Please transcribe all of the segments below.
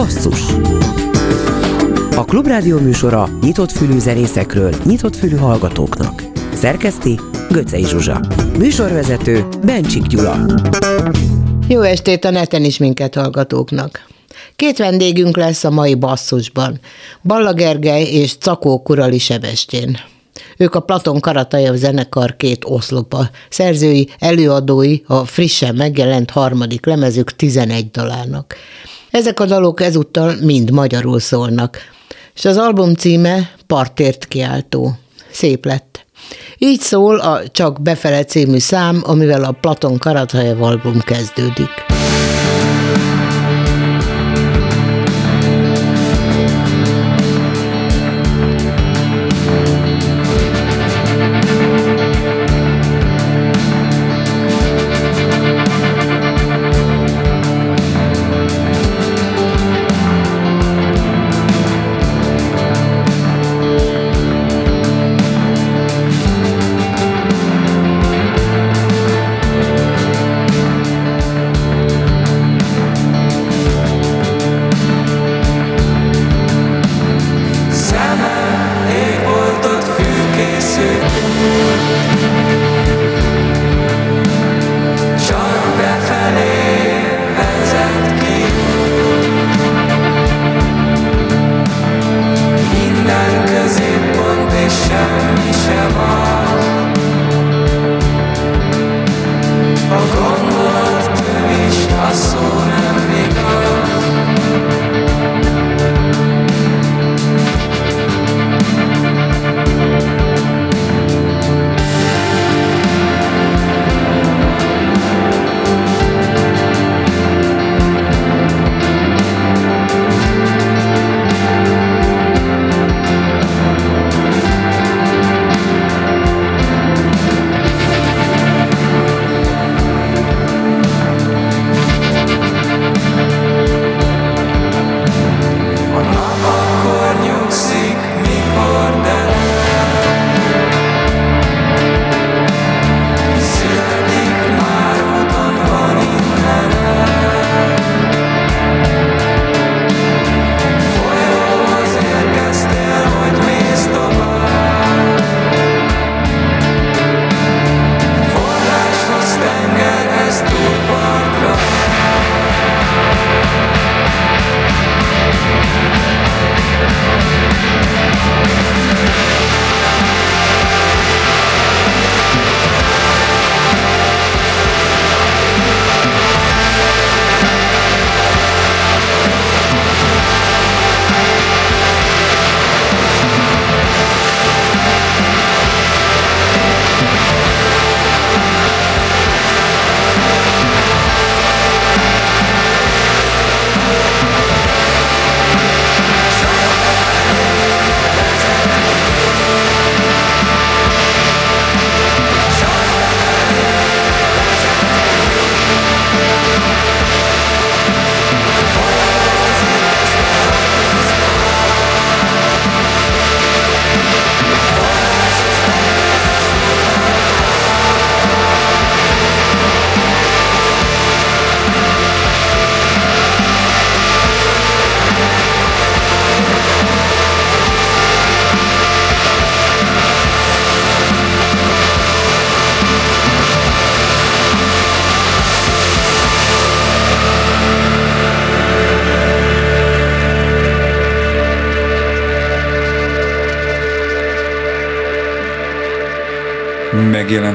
Basszus A Klubrádió műsora nyitott fülű zenészekről, nyitott fülű hallgatóknak. Szerkeszti Göcej Zsuzsa. Műsorvezető Bencsik Gyula. Jó estét a neten is minket hallgatóknak. Két vendégünk lesz a mai basszusban. Balla Gergely és Cakó Kurali Sebestyén. Ők a Platon Karatajev zenekar két oszlopa, szerzői, előadói a frissen megjelent harmadik lemezük 11 dalárnak. Ezek a dalok ezúttal mind magyarul szólnak, és az album címe Partért kiáltó. Szép lett. Így szól a Csak befele című szám, amivel a Platon Karatajev album kezdődik.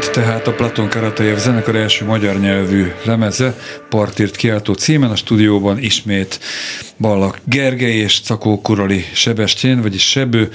Megjelent tehát a Platon Karatajev zenekar első magyar nyelvű lemeze, Partírt kiáltó címen, a stúdióban ismét Ballak Gergely és Cakó Kurali Sebestyén, vagyis Sebő,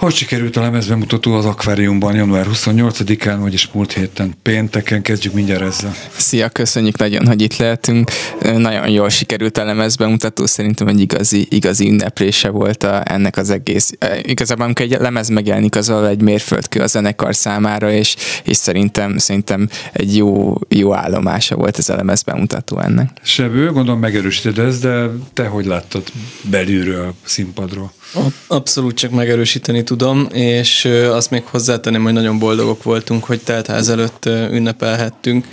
hogy sikerült a lemezbemutató az akváriumban január 28-án, vagyis múlt héten pénteken? Kezdjük mindjárt ezzel. Szia, köszönjük nagyon, hogy itt lehetünk. Nagyon jól sikerült a lemezbemutató, szerintem egy igazi, igazi ünneplése volt a, ennek az egész. Igazából amikor egy lemez megjelenik, az egy mérföldkő a zenekar számára, és, és szerintem, szerintem egy jó, jó állomása volt ez a lemezbemutató ennek. Sebő, gondolom megerősíted ezt, de te hogy láttad belülről, színpadról? Abszolút csak megerősíteni tudom, és azt még hozzátenném, hogy nagyon boldogok voltunk, hogy teltház előtt ünnepelhettünk,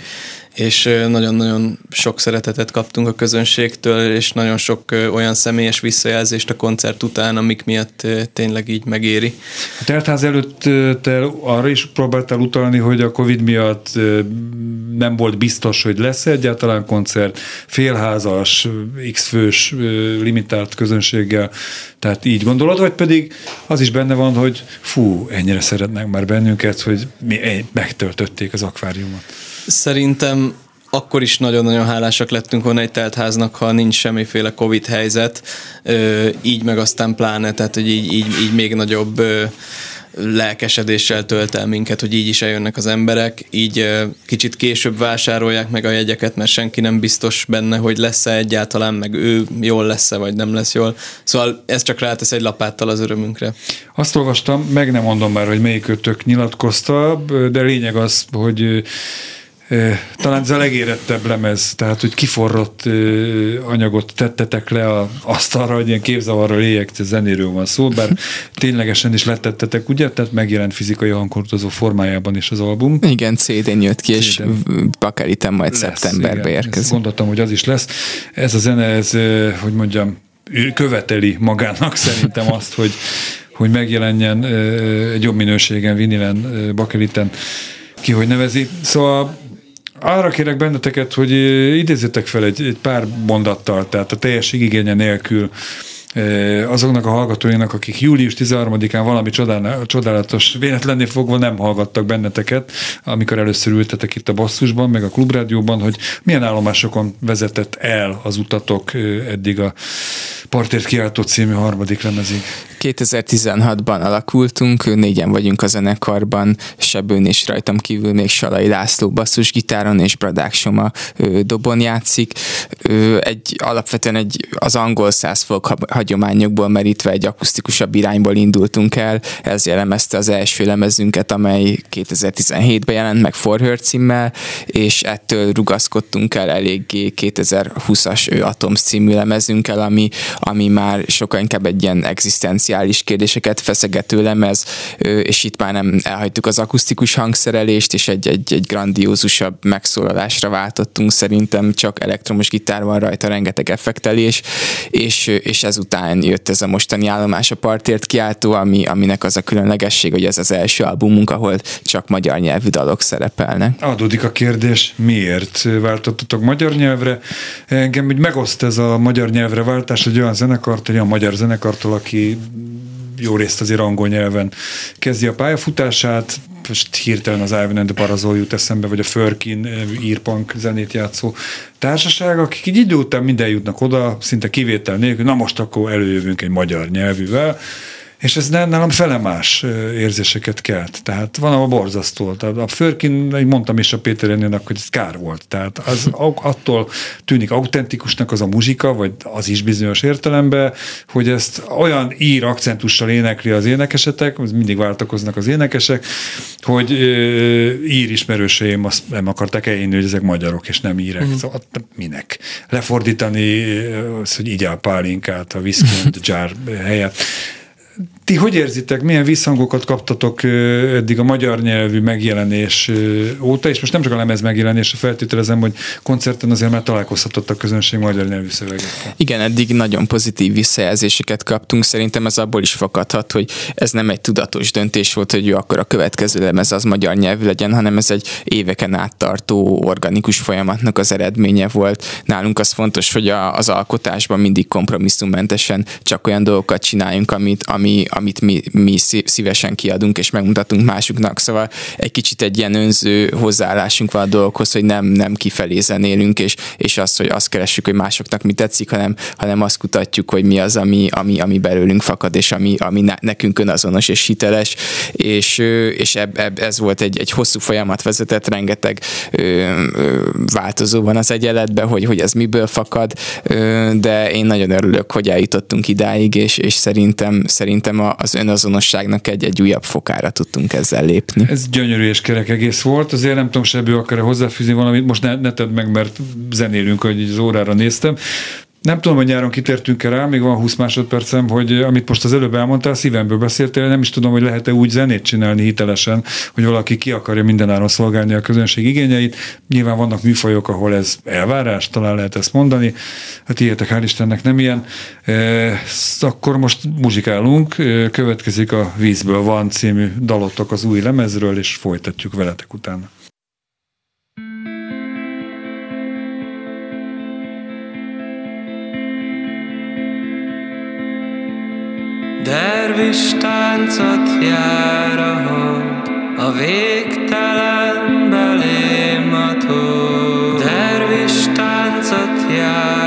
és nagyon-nagyon sok szeretetet kaptunk a közönségtől, és nagyon sok olyan személyes visszajelzést a koncert után, amik miatt tényleg így megéri. A teltház előtt te arra is próbáltál utalni, hogy a Covid miatt nem volt biztos, hogy lesz egyáltalán koncert, félházas, x-fős, limitált közönséggel, tehát így gondolod, vagy pedig az is benne van, hogy fú, ennyire szeretnek már bennünket, hogy mi megtöltötték az akváriumot. Szerintem akkor is nagyon-nagyon hálásak lettünk volna egy teltháznak, ha nincs semmiféle Covid helyzet, így meg aztán pláne, tehát hogy így, így, így még nagyobb lelkesedéssel tölt el minket, hogy így is eljönnek az emberek, így kicsit később vásárolják meg a jegyeket, mert senki nem biztos benne, hogy lesz-e egyáltalán, meg ő jól lesz-e, vagy nem lesz jól. Szóval ez csak rátesz egy lapáttal az örömünkre. Azt olvastam, meg nem mondom már, hogy melyik ötök nyilatkozta, de lényeg az, hogy talán ez a legérettebb lemez, tehát hogy kiforrott anyagot tettetek le a asztalra, hogy ilyen képzavarra léjek, zenéről van szó, bár ténylegesen is letettetek, ugye? Tehát megjelent fizikai hangkordozó formájában is az album. Igen, CD-n jött ki, és bakerítem majd lesz, szeptemberbe igen, érkezik. Gondoltam, hogy az is lesz. Ez a zene, ez, hogy mondjam, követeli magának szerintem azt, hogy, hogy megjelenjen egy jobb minőségen, vinilen, bakeliten, ki hogy nevezi. Szóval arra kérek benneteket, hogy idézzetek fel egy, egy pár mondattal, tehát a teljes igénye nélkül azoknak a hallgatóinak, akik július 13-án valami csodálatos véletlenné fogva nem hallgattak benneteket, amikor először ültetek itt a basszusban, meg a klubrádióban, hogy milyen állomásokon vezetett el az utatok eddig a Partért kiáltó című harmadik lemezig. 2016-ban alakultunk, négyen vagyunk a zenekarban, Sebőn és rajtam kívül még Salai László basszusgitáron és Bradák Soma dobon játszik. Egy, alapvetően egy, az angol százfok hagyományokból merítve egy akusztikusabb irányból indultunk el, ez jellemezte az első lemezünket, amely 2017-ben jelent meg For Her címmel, és ettől rugaszkodtunk el eléggé 2020-as Atoms című lemezünkkel, ami, ami már sokkal inkább egy ilyen egzisztenciális kérdéseket feszegető lemez, és itt már nem elhagytuk az akusztikus hangszerelést, és egy, egy, egy grandiózusabb megszólalásra váltottunk, szerintem csak elektromos gitár van rajta, rengeteg effektelés, és, és ezután jött ez a mostani állomás a partért kiáltó, ami, aminek az a különlegesség, hogy ez az első albumunk, ahol csak magyar nyelvű dalok szerepelnek. Adódik a kérdés, miért váltottatok magyar nyelvre? Engem úgy megoszt ez a magyar nyelvre váltás, hogy olyan zenekartól, olyan magyar zenekartól, aki jó részt azért angol nyelven kezdi a pályafutását, most hirtelen az Ivan and the Parazol jut eszembe, vagy a Förkin írpunk zenét játszó társaság, akik így idő után minden jutnak oda, szinte kivétel nélkül, na most akkor előjövünk egy magyar nyelvűvel, és ez nálam felemás érzéseket kelt. Tehát van a borzasztó. Tehát a Förkin, mondtam is a Péter Ennének, hogy ez kár volt. Tehát az attól tűnik autentikusnak az a muzsika, vagy az is bizonyos értelemben, hogy ezt olyan ír akcentussal énekli az énekesetek, mindig váltakoznak az énekesek, hogy ír ismerőseim azt nem akarták eljönni, hogy ezek magyarok, és nem írek. Mm. Szóval minek? Lefordítani, hogy így pálinkát a and jar helyett ti hogy érzitek, milyen visszhangokat kaptatok eddig a magyar nyelvű megjelenés óta, és most nem csak a lemez megjelenésre feltételezem, hogy koncerten azért már találkozhatott a közönség magyar nyelvű szövegekkel. Igen, eddig nagyon pozitív visszajelzéseket kaptunk, szerintem ez abból is fakadhat, hogy ez nem egy tudatos döntés volt, hogy jó, akkor a következő lemez az magyar nyelvű legyen, hanem ez egy éveken át tartó organikus folyamatnak az eredménye volt. Nálunk az fontos, hogy a, az alkotásban mindig kompromisszummentesen csak olyan dolgokat csináljunk, amit, ami, amit mi, mi szívesen kiadunk és megmutatunk másoknak. Szóval egy kicsit egy ilyen önző hozzáállásunk van a dolgokhoz, hogy nem, nem kifelé zenélünk, és, és azt, hogy azt keressük, hogy másoknak mi tetszik, hanem, hanem azt kutatjuk, hogy mi az, ami, ami, ami belőlünk fakad, és ami, ami nekünk önazonos és hiteles, és, és eb, eb, ez volt egy, egy hosszú folyamat vezetett, rengeteg ö, ö, változó az egyenletben, hogy, hogy ez miből fakad, ö, de én nagyon örülök, hogy eljutottunk idáig, és, és szerintem, szerintem a, az önazonosságnak egy, egy újabb fokára tudtunk ezzel lépni. Ez gyönyörű és kerek egész volt, azért nem tudom, sebő akar hozzáfűzni valamit, most ne, ne tedd meg, mert zenélünk, hogy az órára néztem. Nem tudom, hogy nyáron kitértünk rá, még van 20 másodpercem, hogy amit most az előbb elmondtál, szívemből beszéltél, nem is tudom, hogy lehet-e úgy zenét csinálni hitelesen, hogy valaki ki akarja mindenáron szolgálni a közönség igényeit. Nyilván vannak műfajok, ahol ez elvárás, talán lehet ezt mondani. Hát ilyetek, hál' Istennek nem ilyen. E, akkor most muzsikálunk, e, következik a Vízből van című dalotok az új lemezről, és folytatjuk veletek utána. Dervis táncot jár a hold, a végtelen belém adó. Dervis táncot jár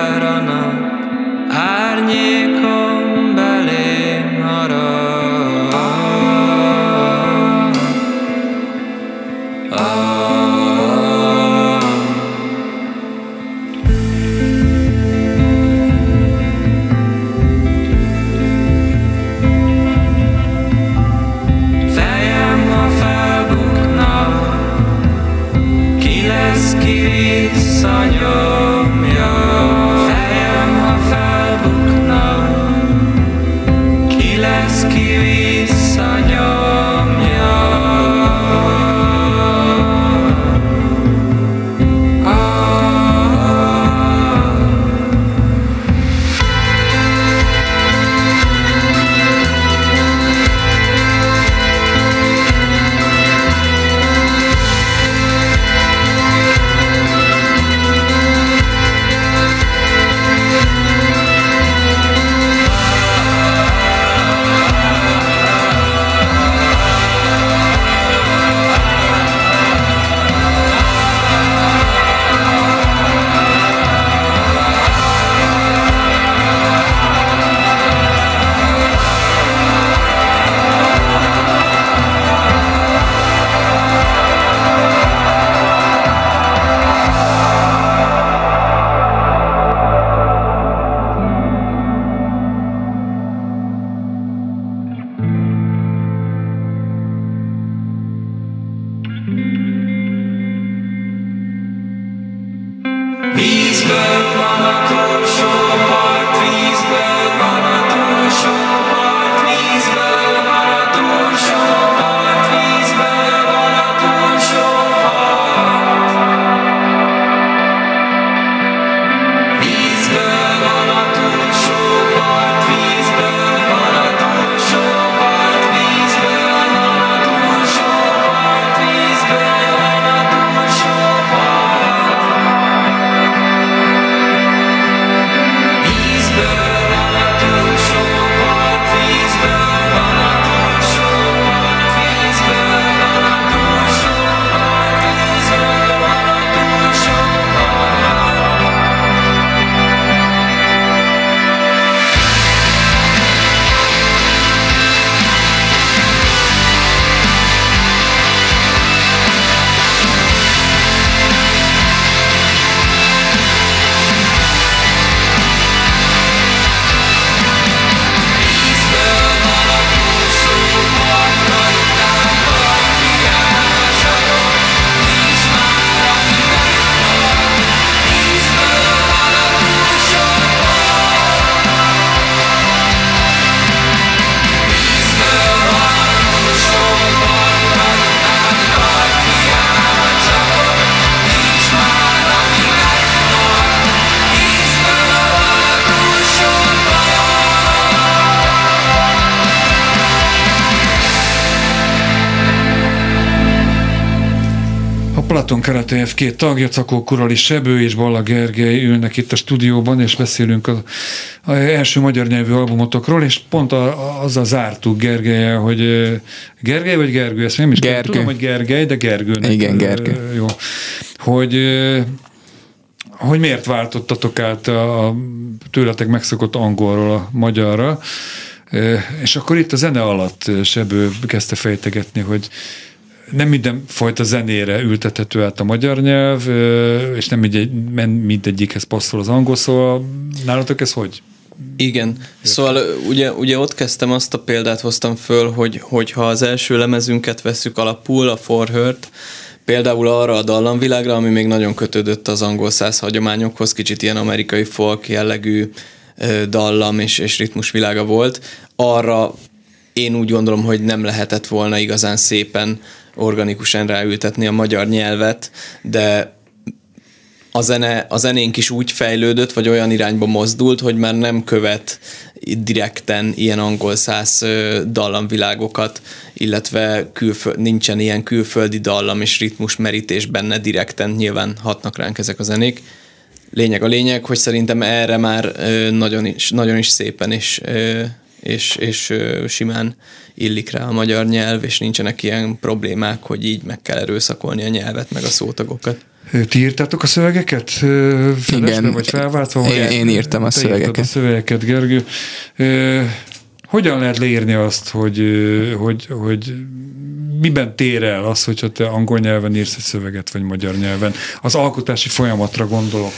A Platon Karate F két tagja, Cakó Kurali Sebő és Balla Gergely ülnek itt a stúdióban, és beszélünk az a első magyar nyelvű albumotokról, és pont a, azzal zártuk Gergelyel, hogy Gergely vagy Gergő, ezt nem is Gergő. tudom, hogy Gergely, de Gergőnek. Igen, Gergő. Jó. Hogy hogy miért váltottatok át a a tőletek megszokott angolról a magyarra, és akkor itt a zene alatt Sebő kezdte fejtegetni, hogy nem minden fajta zenére ültethető át a magyar nyelv, és nem mindegy, mindegyikhez passzol az angol, szóval nálatok ez hogy? Igen, szóval ö, ugye, ugye ott kezdtem azt a példát hoztam föl, hogy, hogy ha az első lemezünket veszük alapul, a Forhört, például arra a dallamvilágra, ami még nagyon kötődött az angol száz hagyományokhoz, kicsit ilyen amerikai folk jellegű dallam és, és ritmus világa volt, arra én úgy gondolom, hogy nem lehetett volna igazán szépen organikusan ráültetni a magyar nyelvet, de a, zene, a zenénk is úgy fejlődött, vagy olyan irányba mozdult, hogy már nem követ direkten ilyen angol száz dallamvilágokat, illetve külföld, nincsen ilyen külföldi dallam és ritmus merítés benne direkten, nyilván hatnak ránk ezek a zenék. Lényeg a lényeg, hogy szerintem erre már nagyon is, nagyon is szépen és, és, és simán illik rá a magyar nyelv, és nincsenek ilyen problémák, hogy így meg kell erőszakolni a nyelvet, meg a szótagokat. Ti írtátok a szövegeket? ö, Felesbe, Igen. vagy felváltva? Én- vagy- én írtam a szövegeket. a szövegeket, Gergő. Hogyan lehet leírni azt, hogy, hogy, hogy miben tér el az, hogyha te angol nyelven írsz egy szöveget, vagy magyar nyelven? Az alkotási folyamatra gondolok,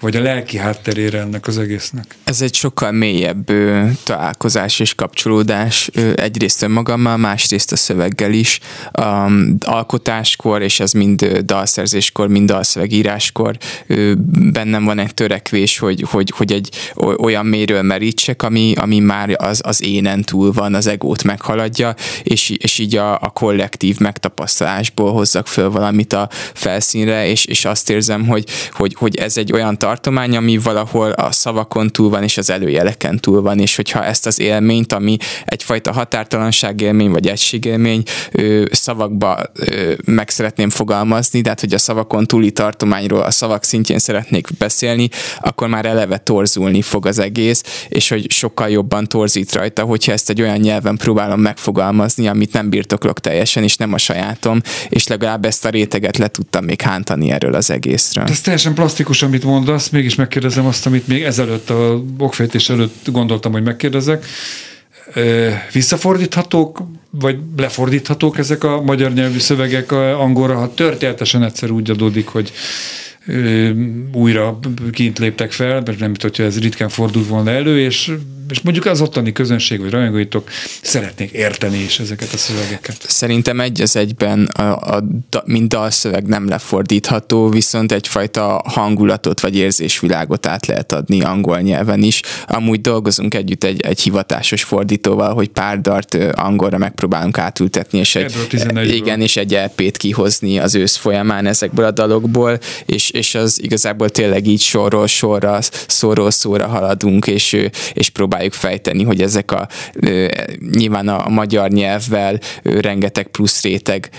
vagy a lelki hátterére ennek az egésznek? Ez egy sokkal mélyebb ö, találkozás és kapcsolódás ö, egyrészt önmagammal, másrészt a szöveggel is. Um, alkotáskor, és ez mind ö, dalszerzéskor, mind dalszövegíráskor ö, bennem van egy törekvés, hogy, hogy, hogy egy olyan méről merítsek, ami, ami már az, az énen túl van, az egót meghaladja, és, és így a, a kollektív megtapasztalásból hozzak föl valamit a felszínre, és, és azt érzem, hogy, hogy, hogy ez egy olyan tartomány, ami valahol a szavakon túl van, és az előjeleken túl van, és hogyha ezt az élményt, ami egyfajta határtalanság élmény, vagy egységélmény, ö, szavakba ö, meg szeretném fogalmazni, de hát, hogy a szavakon túli tartományról a szavak szintjén szeretnék beszélni, akkor már eleve torzulni fog az egész, és hogy sokkal jobban torzít rajta, hogyha ezt egy olyan nyelven próbálom megfogalmazni, amit nem birtoklok teljesen, és nem a sajátom, és legalább ezt a réteget le tudtam még hántani erről az egészről. Ez teljesen plastikus, amit mondasz, mégis megkérdezem azt, amit még ezelőtt, a okfejtés előtt gondoltam, hogy megkérdezek. Visszafordíthatók, vagy lefordíthatók ezek a magyar nyelvű szövegek angolra, ha történetesen egyszer úgy adódik, hogy újra kint léptek fel, mert nem tudom, hogy ez ritkán fordult volna elő, és, és mondjuk az ottani közönség, vagy rajongóitok szeretnék érteni is ezeket a szövegeket. Szerintem egy az egyben, a, a, mint dalszöveg nem lefordítható, viszont egyfajta hangulatot vagy érzésvilágot át lehet adni angol nyelven is. Amúgy dolgozunk együtt egy, egy hivatásos fordítóval, hogy pár dart angolra megpróbálunk átültetni, és egy, Ebből a 11-ből. igen, és egy LP-t kihozni az ősz folyamán ezekből a dalokból, és, és az igazából tényleg így sorról sorra, szóról szóra haladunk, és, és próbáljuk fejteni, hogy ezek a nyilván a, magyar nyelvvel rengeteg plusz réteg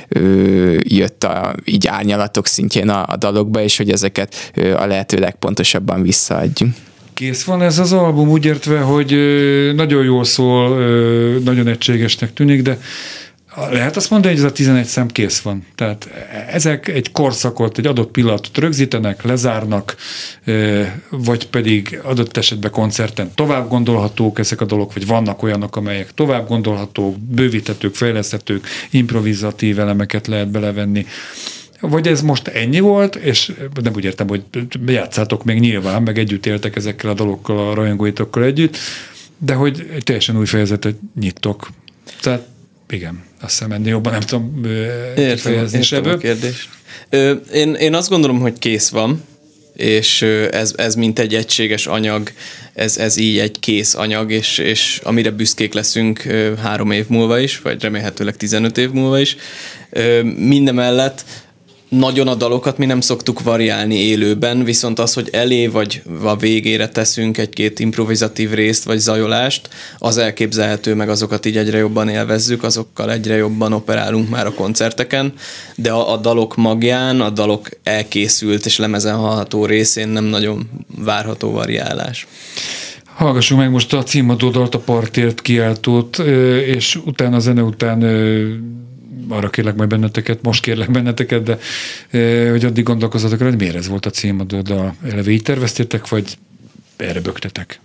jött a, így árnyalatok szintjén a, a dalokba, és hogy ezeket a lehető legpontosabban visszaadjunk. Kész van ez az album, úgy értve, hogy nagyon jól szól, nagyon egységesnek tűnik, de lehet azt mondani, hogy ez a 11 szem kész van. Tehát ezek egy korszakot, egy adott pillanatot rögzítenek, lezárnak, vagy pedig adott esetben koncerten tovább gondolhatók ezek a dolgok, vagy vannak olyanok, amelyek tovább gondolhatók, bővíthetők, fejleszthetők, improvizatív elemeket lehet belevenni. Vagy ez most ennyi volt, és nem úgy értem, hogy játszátok még nyilván, meg együtt éltek ezekkel a dolgokkal, a rajongóitokkal együtt, de hogy egy teljesen új fejezetet nyittok. Tehát igen, azt hiszem ennél jobban nem tudom Értem, értem a sebből. kérdést. Ö, én, én azt gondolom, hogy kész van, és ez, ez mint egy egységes anyag, ez, ez így egy kész anyag, és, és amire büszkék leszünk három év múlva is, vagy remélhetőleg 15 év múlva is. Ö, Mindemellett nagyon a dalokat mi nem szoktuk variálni élőben, viszont az, hogy elé vagy a végére teszünk egy-két improvizatív részt vagy zajolást, az elképzelhető, meg azokat így egyre jobban élvezzük, azokkal egyre jobban operálunk már a koncerteken, de a, a dalok magján, a dalok elkészült és lemezen hallható részén nem nagyon várható variálás. Hallgassuk meg most a címadó dalt, a partért kiáltót, és utána a zene után arra kérlek majd benneteket, most kérlek benneteket, de hogy addig gondolkozzatok rá, hogy miért ez volt a címadó dal. Eleve így terveztétek, vagy erre böktetek?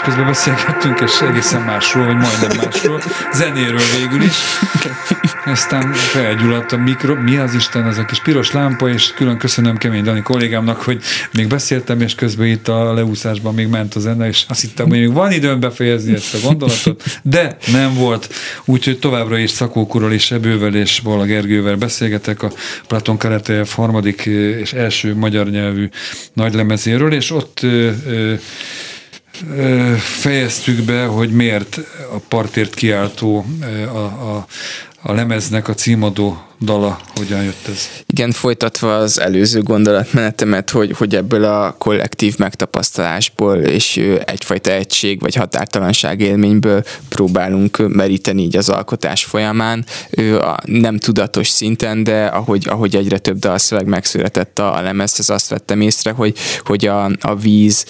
Most közben beszélgettünk, és egészen másról, vagy majdnem másról. Zenéről végül is. Aztán felgyulladt a mikro. Mi az Isten, ez a kis piros lámpa, és külön köszönöm Kemény Dani kollégámnak, hogy még beszéltem, és közben itt a leúszásban még ment a zene, és azt hittem, hogy még van időm befejezni ezt a gondolatot, de nem volt. Úgyhogy továbbra is Szakókurral és Ebővel és Balla Gergővel beszélgetek a Platon Karatejev harmadik és első magyar nyelvű nagylemezéről, és ott ö, ö, fejeztük be, hogy miért a partért kiáltó a, a, a lemeznek a címadó dala, hogyan jött ez? Igen, folytatva az előző gondolatmenetemet, hogy, hogy ebből a kollektív megtapasztalásból és egyfajta egység vagy határtalanság élményből próbálunk meríteni így az alkotás folyamán, a nem tudatos szinten, de ahogy, ahogy egyre több dalszöveg megszületett a, a lemezhez, azt vettem észre, hogy, hogy a, a víz,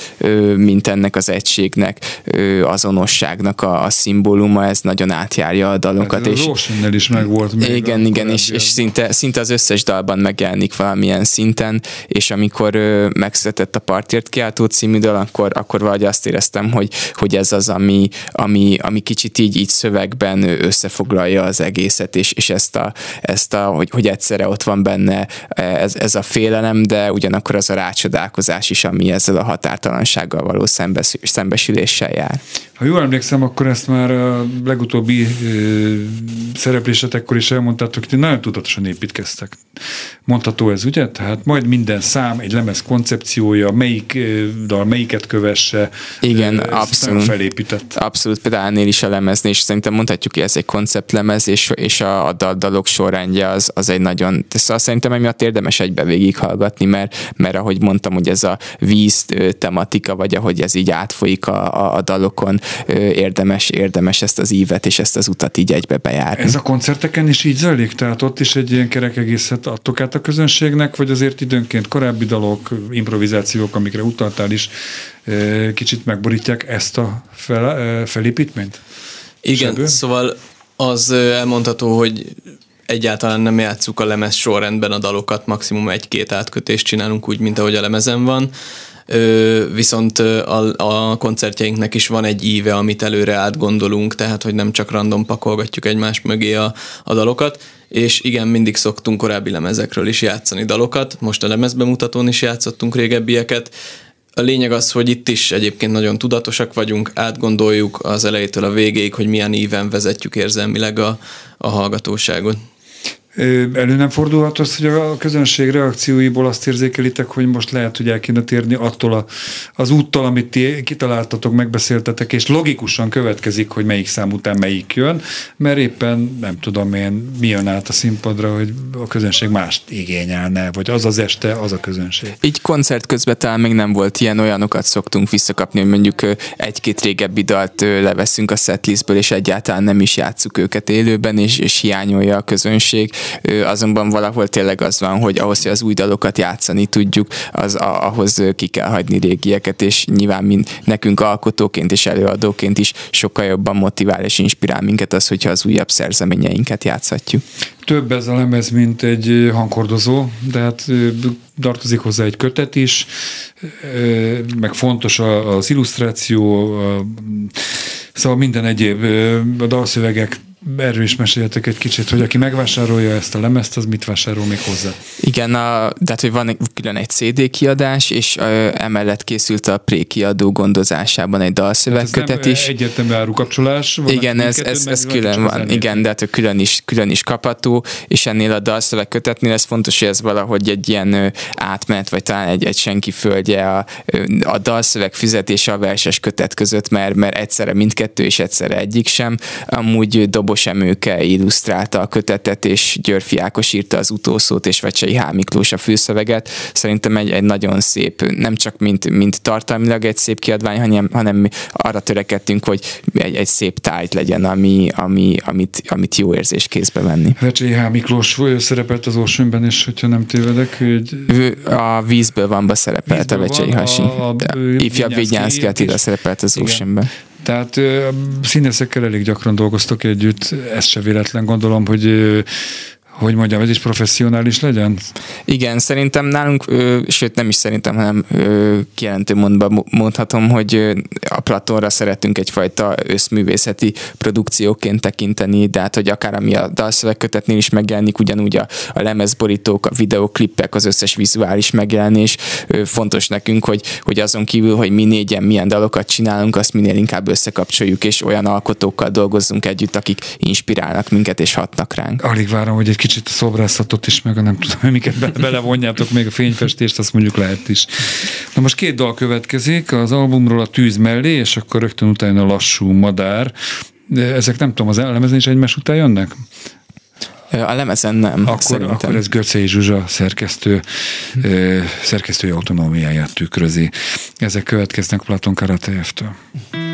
mint ennek az egységnek, azonosságnak a, a szimbóluma, ez nagyon átjárja a dalokat. Hát a Rósinnel is megvolt még igen, igen, és, és szinte, szinte az összes dalban megjelenik valamilyen szinten, és amikor megszületett a Partért kiáltó című dal, akkor, akkor valahogy azt éreztem, hogy, hogy ez az, ami, ami, ami kicsit így, így szövegben összefoglalja az egészet, és, és ezt, a, ezt a, hogy, hogy egyszerre ott van benne ez, ez a félelem, de ugyanakkor az a rácsodálkozás is, ami ezzel a határtalansággal való szembes, szembesüléssel jár. Ha jól emlékszem, akkor ezt már a legutóbbi ö, szereplésetekkor is elmondtátok, hogy nagyon tudatosan építkeztek. Mondható ez, ugye? Tehát majd minden szám, egy lemez koncepciója, melyik ö, dal melyiket kövesse. Igen, ö, abszolút. felépített. Abszolút, például ennél is a lemeznél, és szerintem mondhatjuk, hogy ez egy konceptlemez, és, és a, a dal, dalok sorrendje az, az egy nagyon, szóval szerintem emiatt érdemes egybe végighallgatni, mert, mert ahogy mondtam, hogy ez a víz tematika, vagy ahogy ez így átfolyik a, a, a dalokon, érdemes, érdemes ezt az ívet és ezt az utat így egybe bejárni. Ez a koncerteken is így zajlik? Tehát ott is egy ilyen kerek egészet adtok át a közönségnek, vagy azért időnként korábbi dalok, improvizációk, amikre utaltál is, kicsit megborítják ezt a fel, felépítményt? Igen, Sebő? szóval az elmondható, hogy egyáltalán nem játsszuk a lemez sorrendben a dalokat, maximum egy-két átkötést csinálunk úgy, mint ahogy a lemezen van. Viszont a, a koncertjeinknek is van egy íve, amit előre átgondolunk, tehát hogy nem csak random pakolgatjuk egymás mögé a, a dalokat, és igen, mindig szoktunk korábbi lemezekről is játszani dalokat, most a lemezbemutatón is játszottunk régebbieket, a lényeg az, hogy itt is egyébként nagyon tudatosak vagyunk, átgondoljuk az elejétől a végéig, hogy milyen íven vezetjük érzelmileg a, a hallgatóságot. Elő nem fordulhat az, hogy a közönség reakcióiból azt érzékelitek, hogy most lehet, hogy el kéne térni attól a, az úttal, amit ti kitaláltatok, megbeszéltetek, és logikusan következik, hogy melyik szám után melyik jön, mert éppen nem tudom én, mi jön át a színpadra, hogy a közönség mást igényelne, vagy az az este, az a közönség. Így koncert közben talán még nem volt ilyen, olyanokat szoktunk visszakapni, hogy mondjuk egy-két régebbi dalt leveszünk a setlistből, és egyáltalán nem is játsszuk őket élőben, és, és hiányolja a közönség. Azonban valahol tényleg az van, hogy ahhoz, hogy az új dalokat játszani tudjuk, az a, ahhoz ki kell hagyni régieket, és nyilván mind, nekünk alkotóként és előadóként is sokkal jobban motivál és inspirál minket az, hogyha az újabb szerzeményeinket játszhatjuk. Több ez a lemez, mint egy hangkordozó, de hát tartozik hozzá egy kötet is, meg fontos az illusztráció, szóval minden egyéb a dalszövegek Erről is meséljetek egy kicsit, hogy aki megvásárolja ezt a lemezt, az mit vásárol még hozzá? Igen, a, tehát hogy van egy, külön egy CD kiadás, és ö, emellett készült a pré-kiadó gondozásában egy dalszövegkötet is. Egyértelmű árukapcsolás. Van igen, ez, ez, ez külön van. Igen, de hát külön is, külön is kapható, és ennél a dalszövegkötetnél ez fontos, hogy ez valahogy egy ilyen ö, átmenet, vagy talán egy, egy senki földje a, a dalszöveg fizetése a verses kötet között, mert, mert egyszerre mindkettő, és egyszerre egyik sem. Amúgy Dobos Emőke illusztrálta a kötetet, és Györfi Ákos írta az utószót, és Vecsei H. Miklós a főszöveget. Szerintem egy, egy nagyon szép, nem csak mint, mint tartalmilag egy szép kiadvány, hanem, hanem arra törekedtünk, hogy egy, egy szép tájt legyen, ami, ami, amit, amit jó érzés kézbe venni. Vecsei H. Miklós szerepelt az Oceanben, és hogyha nem tévedek, hogy Ő a vízből van szerepelt a Vízből Vecsei van, Hasi. a- a- ő Ifjabb Vinyánszky Attila szerepelt az Igen. Tehát ö, színészekkel elég gyakran dolgoztok együtt, ez se véletlen gondolom, hogy hogy mondjam, ez is professzionális legyen? Igen, szerintem nálunk, ö, sőt nem is szerintem, hanem ö, kijelentő mondva mondhatom, hogy a Platonra szeretünk egyfajta összművészeti produkcióként tekinteni, de hát, hogy akár ami a dalszövegkötetnél is megjelenik, ugyanúgy a, a lemezborítók, a videoklippek, az összes vizuális megjelenés ö, fontos nekünk, hogy, hogy azon kívül, hogy mi négyen milyen dalokat csinálunk, azt minél inkább összekapcsoljuk, és olyan alkotókkal dolgozzunk együtt, akik inspirálnak minket és hatnak ránk. Alig várom, hogy egy kicsit a szobrászatot is, meg a nem tudom, miket be- belevonjátok, még a fényfestést, azt mondjuk lehet is. Na most két dal következik, az albumról a tűz mellé, és akkor rögtön utána a lassú madár. De ezek nem tudom, az elemezen is egymás után jönnek? A lemezen nem, Akkor, szerintem. akkor ez Göcei Zsuzsa szerkesztő, ö, szerkesztői autonómiáját tükrözi. Ezek következnek Platon Karatejev-től. Tűz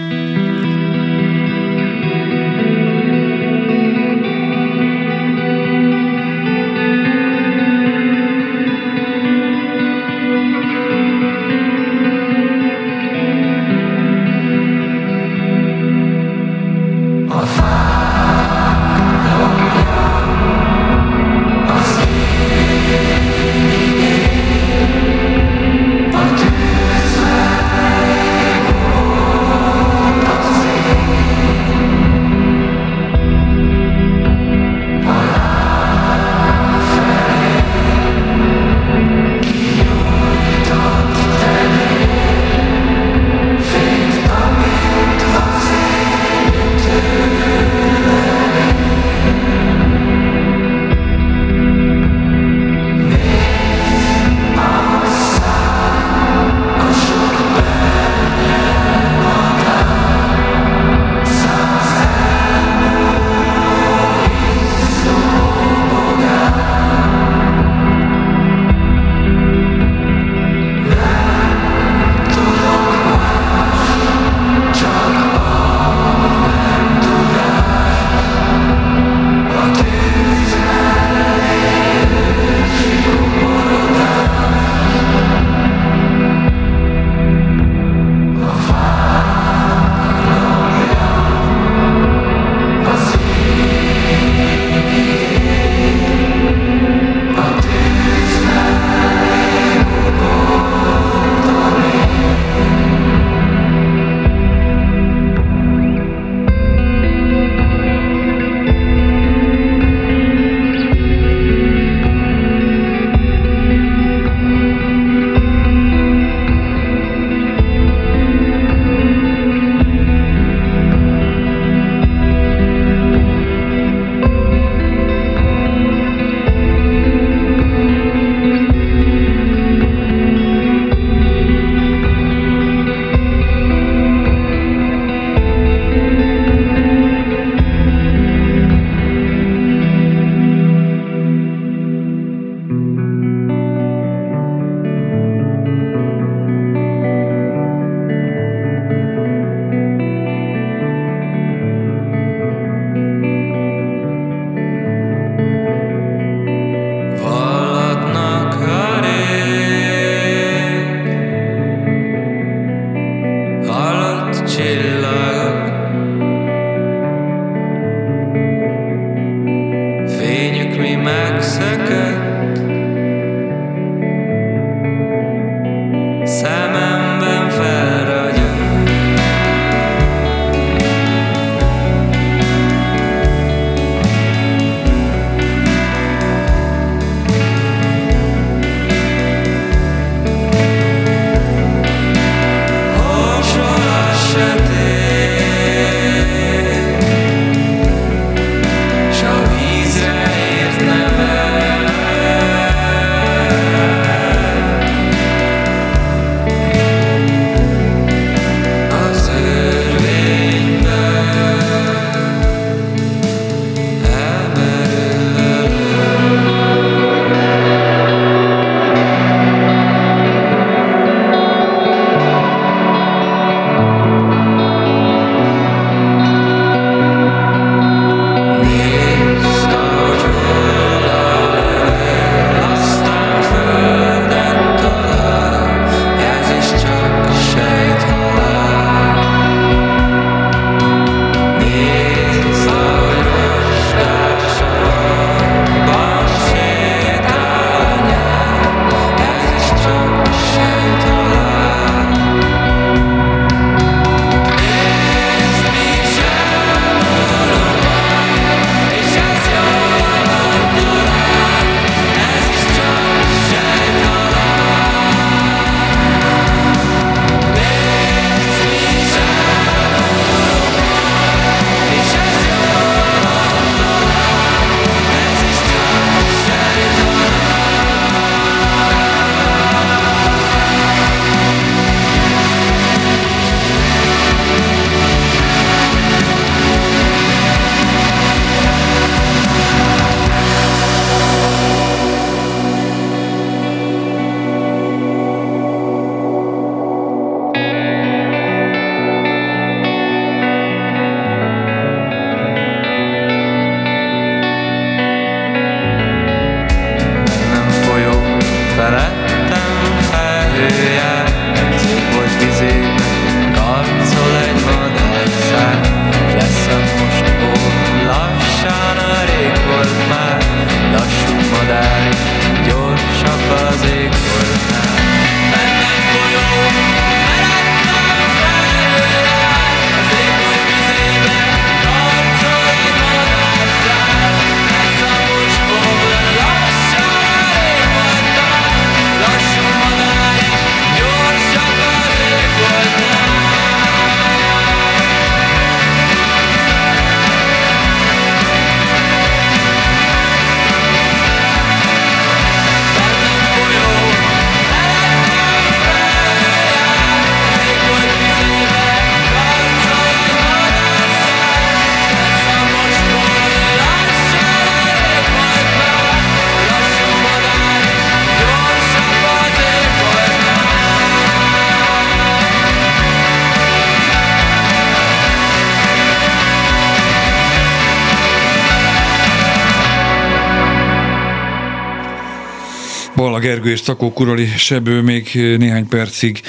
Balla Gergő és Takó Kurali Sebő még néhány percig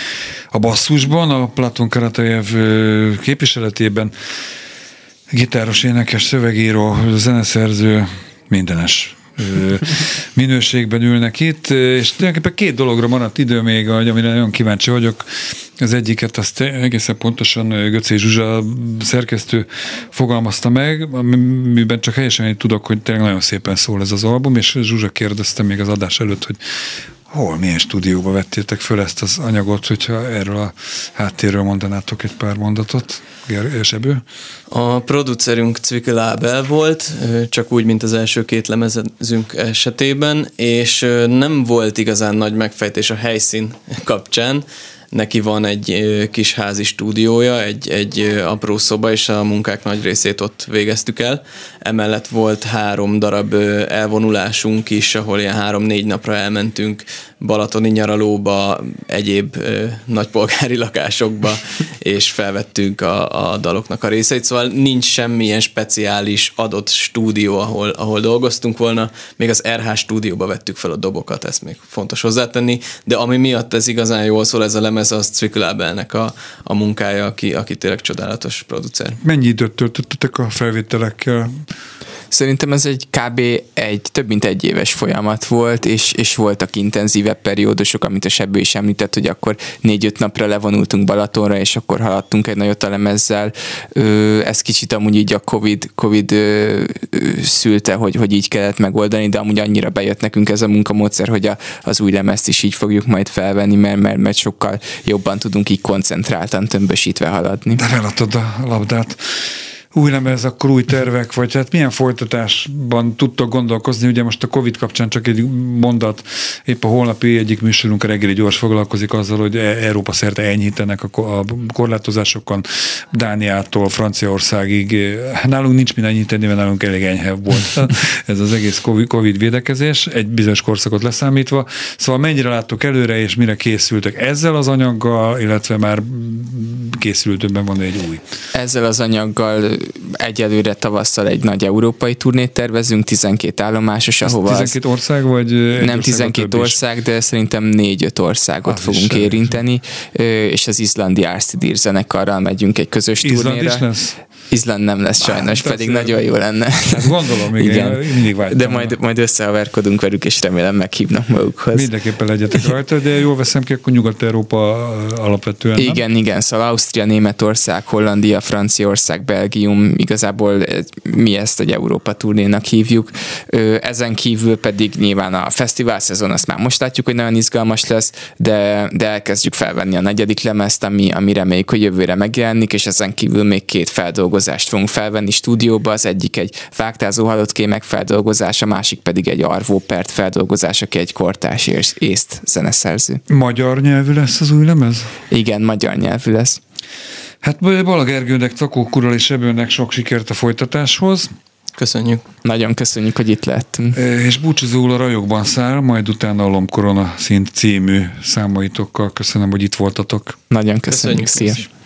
a basszusban, a Platon Karatajev képviseletében. Gitáros, énekes, szövegíró, zeneszerző, mindenes minőségben ülnek itt, és tulajdonképpen két dologra maradt idő még, amire nagyon kíváncsi vagyok. Az egyiket azt egészen pontosan Göcé Zsuzsa szerkesztő fogalmazta meg, amiben csak helyesen én tudok, hogy tényleg nagyon szépen szól ez az album, és Zsuzsa kérdezte még az adás előtt, hogy hol, milyen stúdióba vettétek föl ezt az anyagot, hogyha erről a háttérről mondanátok egy pár mondatot, Sebő? A producerünk Cvikkel Ábel volt, csak úgy, mint az első két lemezünk esetében, és nem volt igazán nagy megfejtés a helyszín kapcsán, neki van egy kis házi stúdiója, egy, egy apró szoba, és a munkák nagy részét ott végeztük el. Emellett volt három darab elvonulásunk is, ahol ilyen három-négy napra elmentünk balatoni nyaralóba, egyéb ö, nagypolgári lakásokba, és felvettünk a, a daloknak a részeit, szóval nincs semmilyen speciális adott stúdió, ahol, ahol dolgoztunk volna, még az RH stúdióba vettük fel a dobokat, ezt még fontos hozzátenni, de ami miatt ez igazán jól szól ez a lemez, az Cviklábelnek a, a munkája, aki, aki tényleg csodálatos producer. Mennyi időt töltöttetek a felvételekkel? Szerintem ez egy kb. egy több mint egy éves folyamat volt, és, és voltak intenzívebb periódusok, amit a Sebő is említett, hogy akkor négy-öt napra levonultunk Balatonra, és akkor haladtunk egy nagyot a lemezzel. Ez kicsit amúgy így a Covid, COVID szülte, hogy, hogy így kellett megoldani, de amúgy annyira bejött nekünk ez a munkamódszer, hogy a, az új lemezt is így fogjuk majd felvenni, mert, mert, mert sokkal jobban tudunk így koncentráltan, tömbösítve haladni. De eladtad a labdát új lemez, akkor új tervek, vagy hát milyen folytatásban tudtok gondolkozni? Ugye most a Covid kapcsán csak egy mondat, épp a holnapi egyik műsorunk a reggeli gyors foglalkozik azzal, hogy E- Európa szerte enyhítenek a ko- a korlátozásokon, Dániától Franciaországig. Nálunk nincs mit enyhíteni, mert nálunk elég enyhe volt ez az egész Covid, védekezés, egy bizonyos korszakot leszámítva. Szóval mennyire láttok előre, és mire készültek ezzel az anyaggal, illetve már készültőben van egy új. Ezzel az anyaggal egyelőre tavasszal egy nagy európai turnét tervezünk, 12 állomásos, ahova 12 ország, vagy nem ország, 12 több is? ország, de szerintem 4-5 országot Az fogunk érinteni, és az izlandi Arstidir zenekarral megyünk egy közös Izland turnéra. is lesz? Izland nem lesz sajnos, Hát, pedig nagyon jó lenne. Hát gondolom, igen, én mindig vágytam. De majd, majd összehaverkodunk velük, és remélem meghívnak magukhoz. Mindenképpen legyetek rajta, de jól veszem ki, akkor Nyugat-Európa alapvetően, nem? Igen, igen, szóval Ausztria, Németország, Hollandia, Franciaország, Belgium, igazából mi ezt egy Európa turnénak hívjuk. Ezen kívül pedig nyilván a fesztivál szezon, azt már most látjuk, hogy nagyon izgalmas lesz, de, de elkezdjük felvenni a negyedik lemezt, ami, ami reméljük, hogy jövőre megjelenik, és ezen kívül még két feldolgozást fogunk felvenni stúdióba, az egyik egy vágtázó halott kémek feldolgozása, a másik pedig egy Arvó Pert feldolgozás, aki egy kortás és észt zeneszerző. Magyar nyelvű lesz az új lemez? Igen, magyar nyelvű lesz. Hát Bala Gergőnek, Cakó Kural és Sebőnek sok sikert a folytatáshoz, Köszönjük. Nagyon köszönjük, hogy itt lettünk. és búcsúzóul a rajokban száll, majd utána a Lomkorona szint című számaitokkal. Köszönöm, hogy itt voltatok. Nagyon köszönjük, Köszönjük, szia.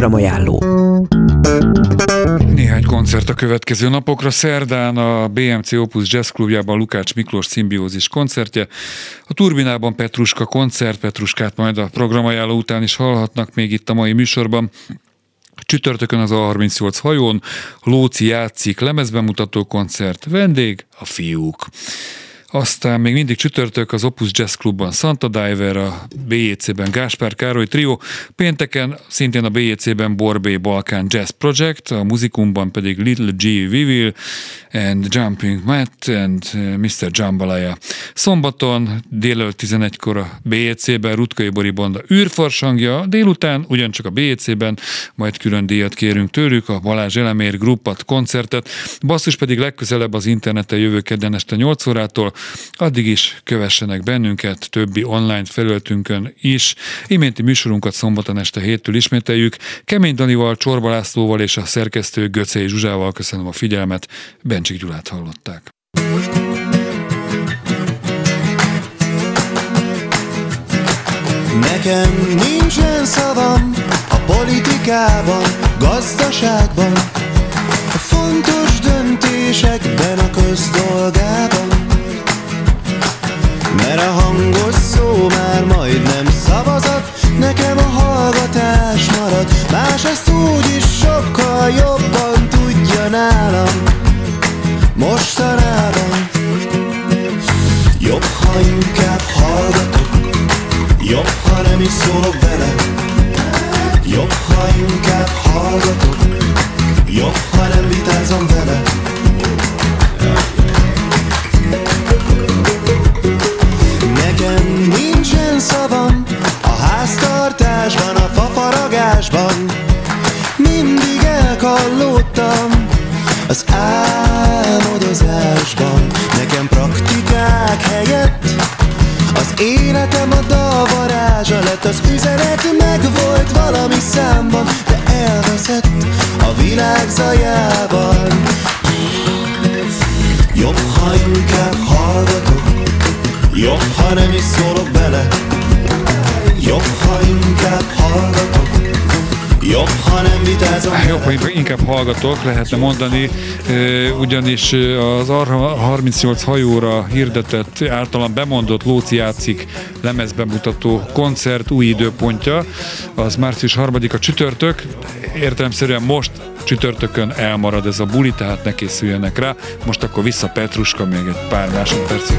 Programajánló. Néhány koncert a következő napokra. Szerdán a BMC Opus Jazz Klubjában Lukács Miklós szimbiózis koncertje. A Turbinában Petruska koncert, Petruskát majd a programajánló után is hallhatnak még itt a mai műsorban. Csütörtökön az A38 hajón Lóci játszik lemezbemutató koncert, vendég a fiúk. Aztán még mindig csütörtök az Opus Jazz Clubban Santa Diver, a BJC-ben Gáspár Károly Trio, pénteken szintén a BJC-ben Borbé Balkán Jazz Project, a muzikumban pedig Little G. Vivil and Jumping Matt and uh, Mr. Jambalaya. Szombaton délelőtt 11-kor a BJC-ben Rutkai Bori Bonda űrfarsangja, délután ugyancsak a BJC-ben, majd külön díjat kérünk tőlük, a Balázs Elemér Gruppat koncertet, basszus pedig legközelebb az interneten jövő kedden este 8 órától, addig is kövessenek bennünket többi online felületünkön is. Iménti műsorunkat szombaton este héttől ismételjük. Kemény Danival, Csorba Lászlóval és a szerkesztő Göcei Zsuzsával köszönöm a figyelmet. Bencsik Gyulát hallották. Nekem nincsen szavam a politikában, gazdaságban, a fontos döntésekben, a közdolgában. Mert a hangos szó már majdnem szavazat, nekem a hallgatás marad, más ezt úgy is sokkal jobban tudja nálam. Mostanában jobb, ha inkább hallgatok, Jobb, ha nem is szólok bele Jobb, ha inkább hallgatok. Jobb, ha nem vitázom vele világ zajában. Jobb, ha inkább hallgatok. Jobb, ha nem is szólok bele. Jobb, ha inkább hallgatok. Jobb, ha nem vitázom Jobb, ha inkább hallgatok, lehetne mondani, ugyanis az 38 hajóra hirdetett, általán bemondott Lóci játszik lemezbemutató koncert új időpontja, az március 3-a csütörtök, értelemszerűen most csütörtökön elmarad ez a buli, tehát ne készüljenek rá. Most akkor vissza Petruska még egy pár másodpercig.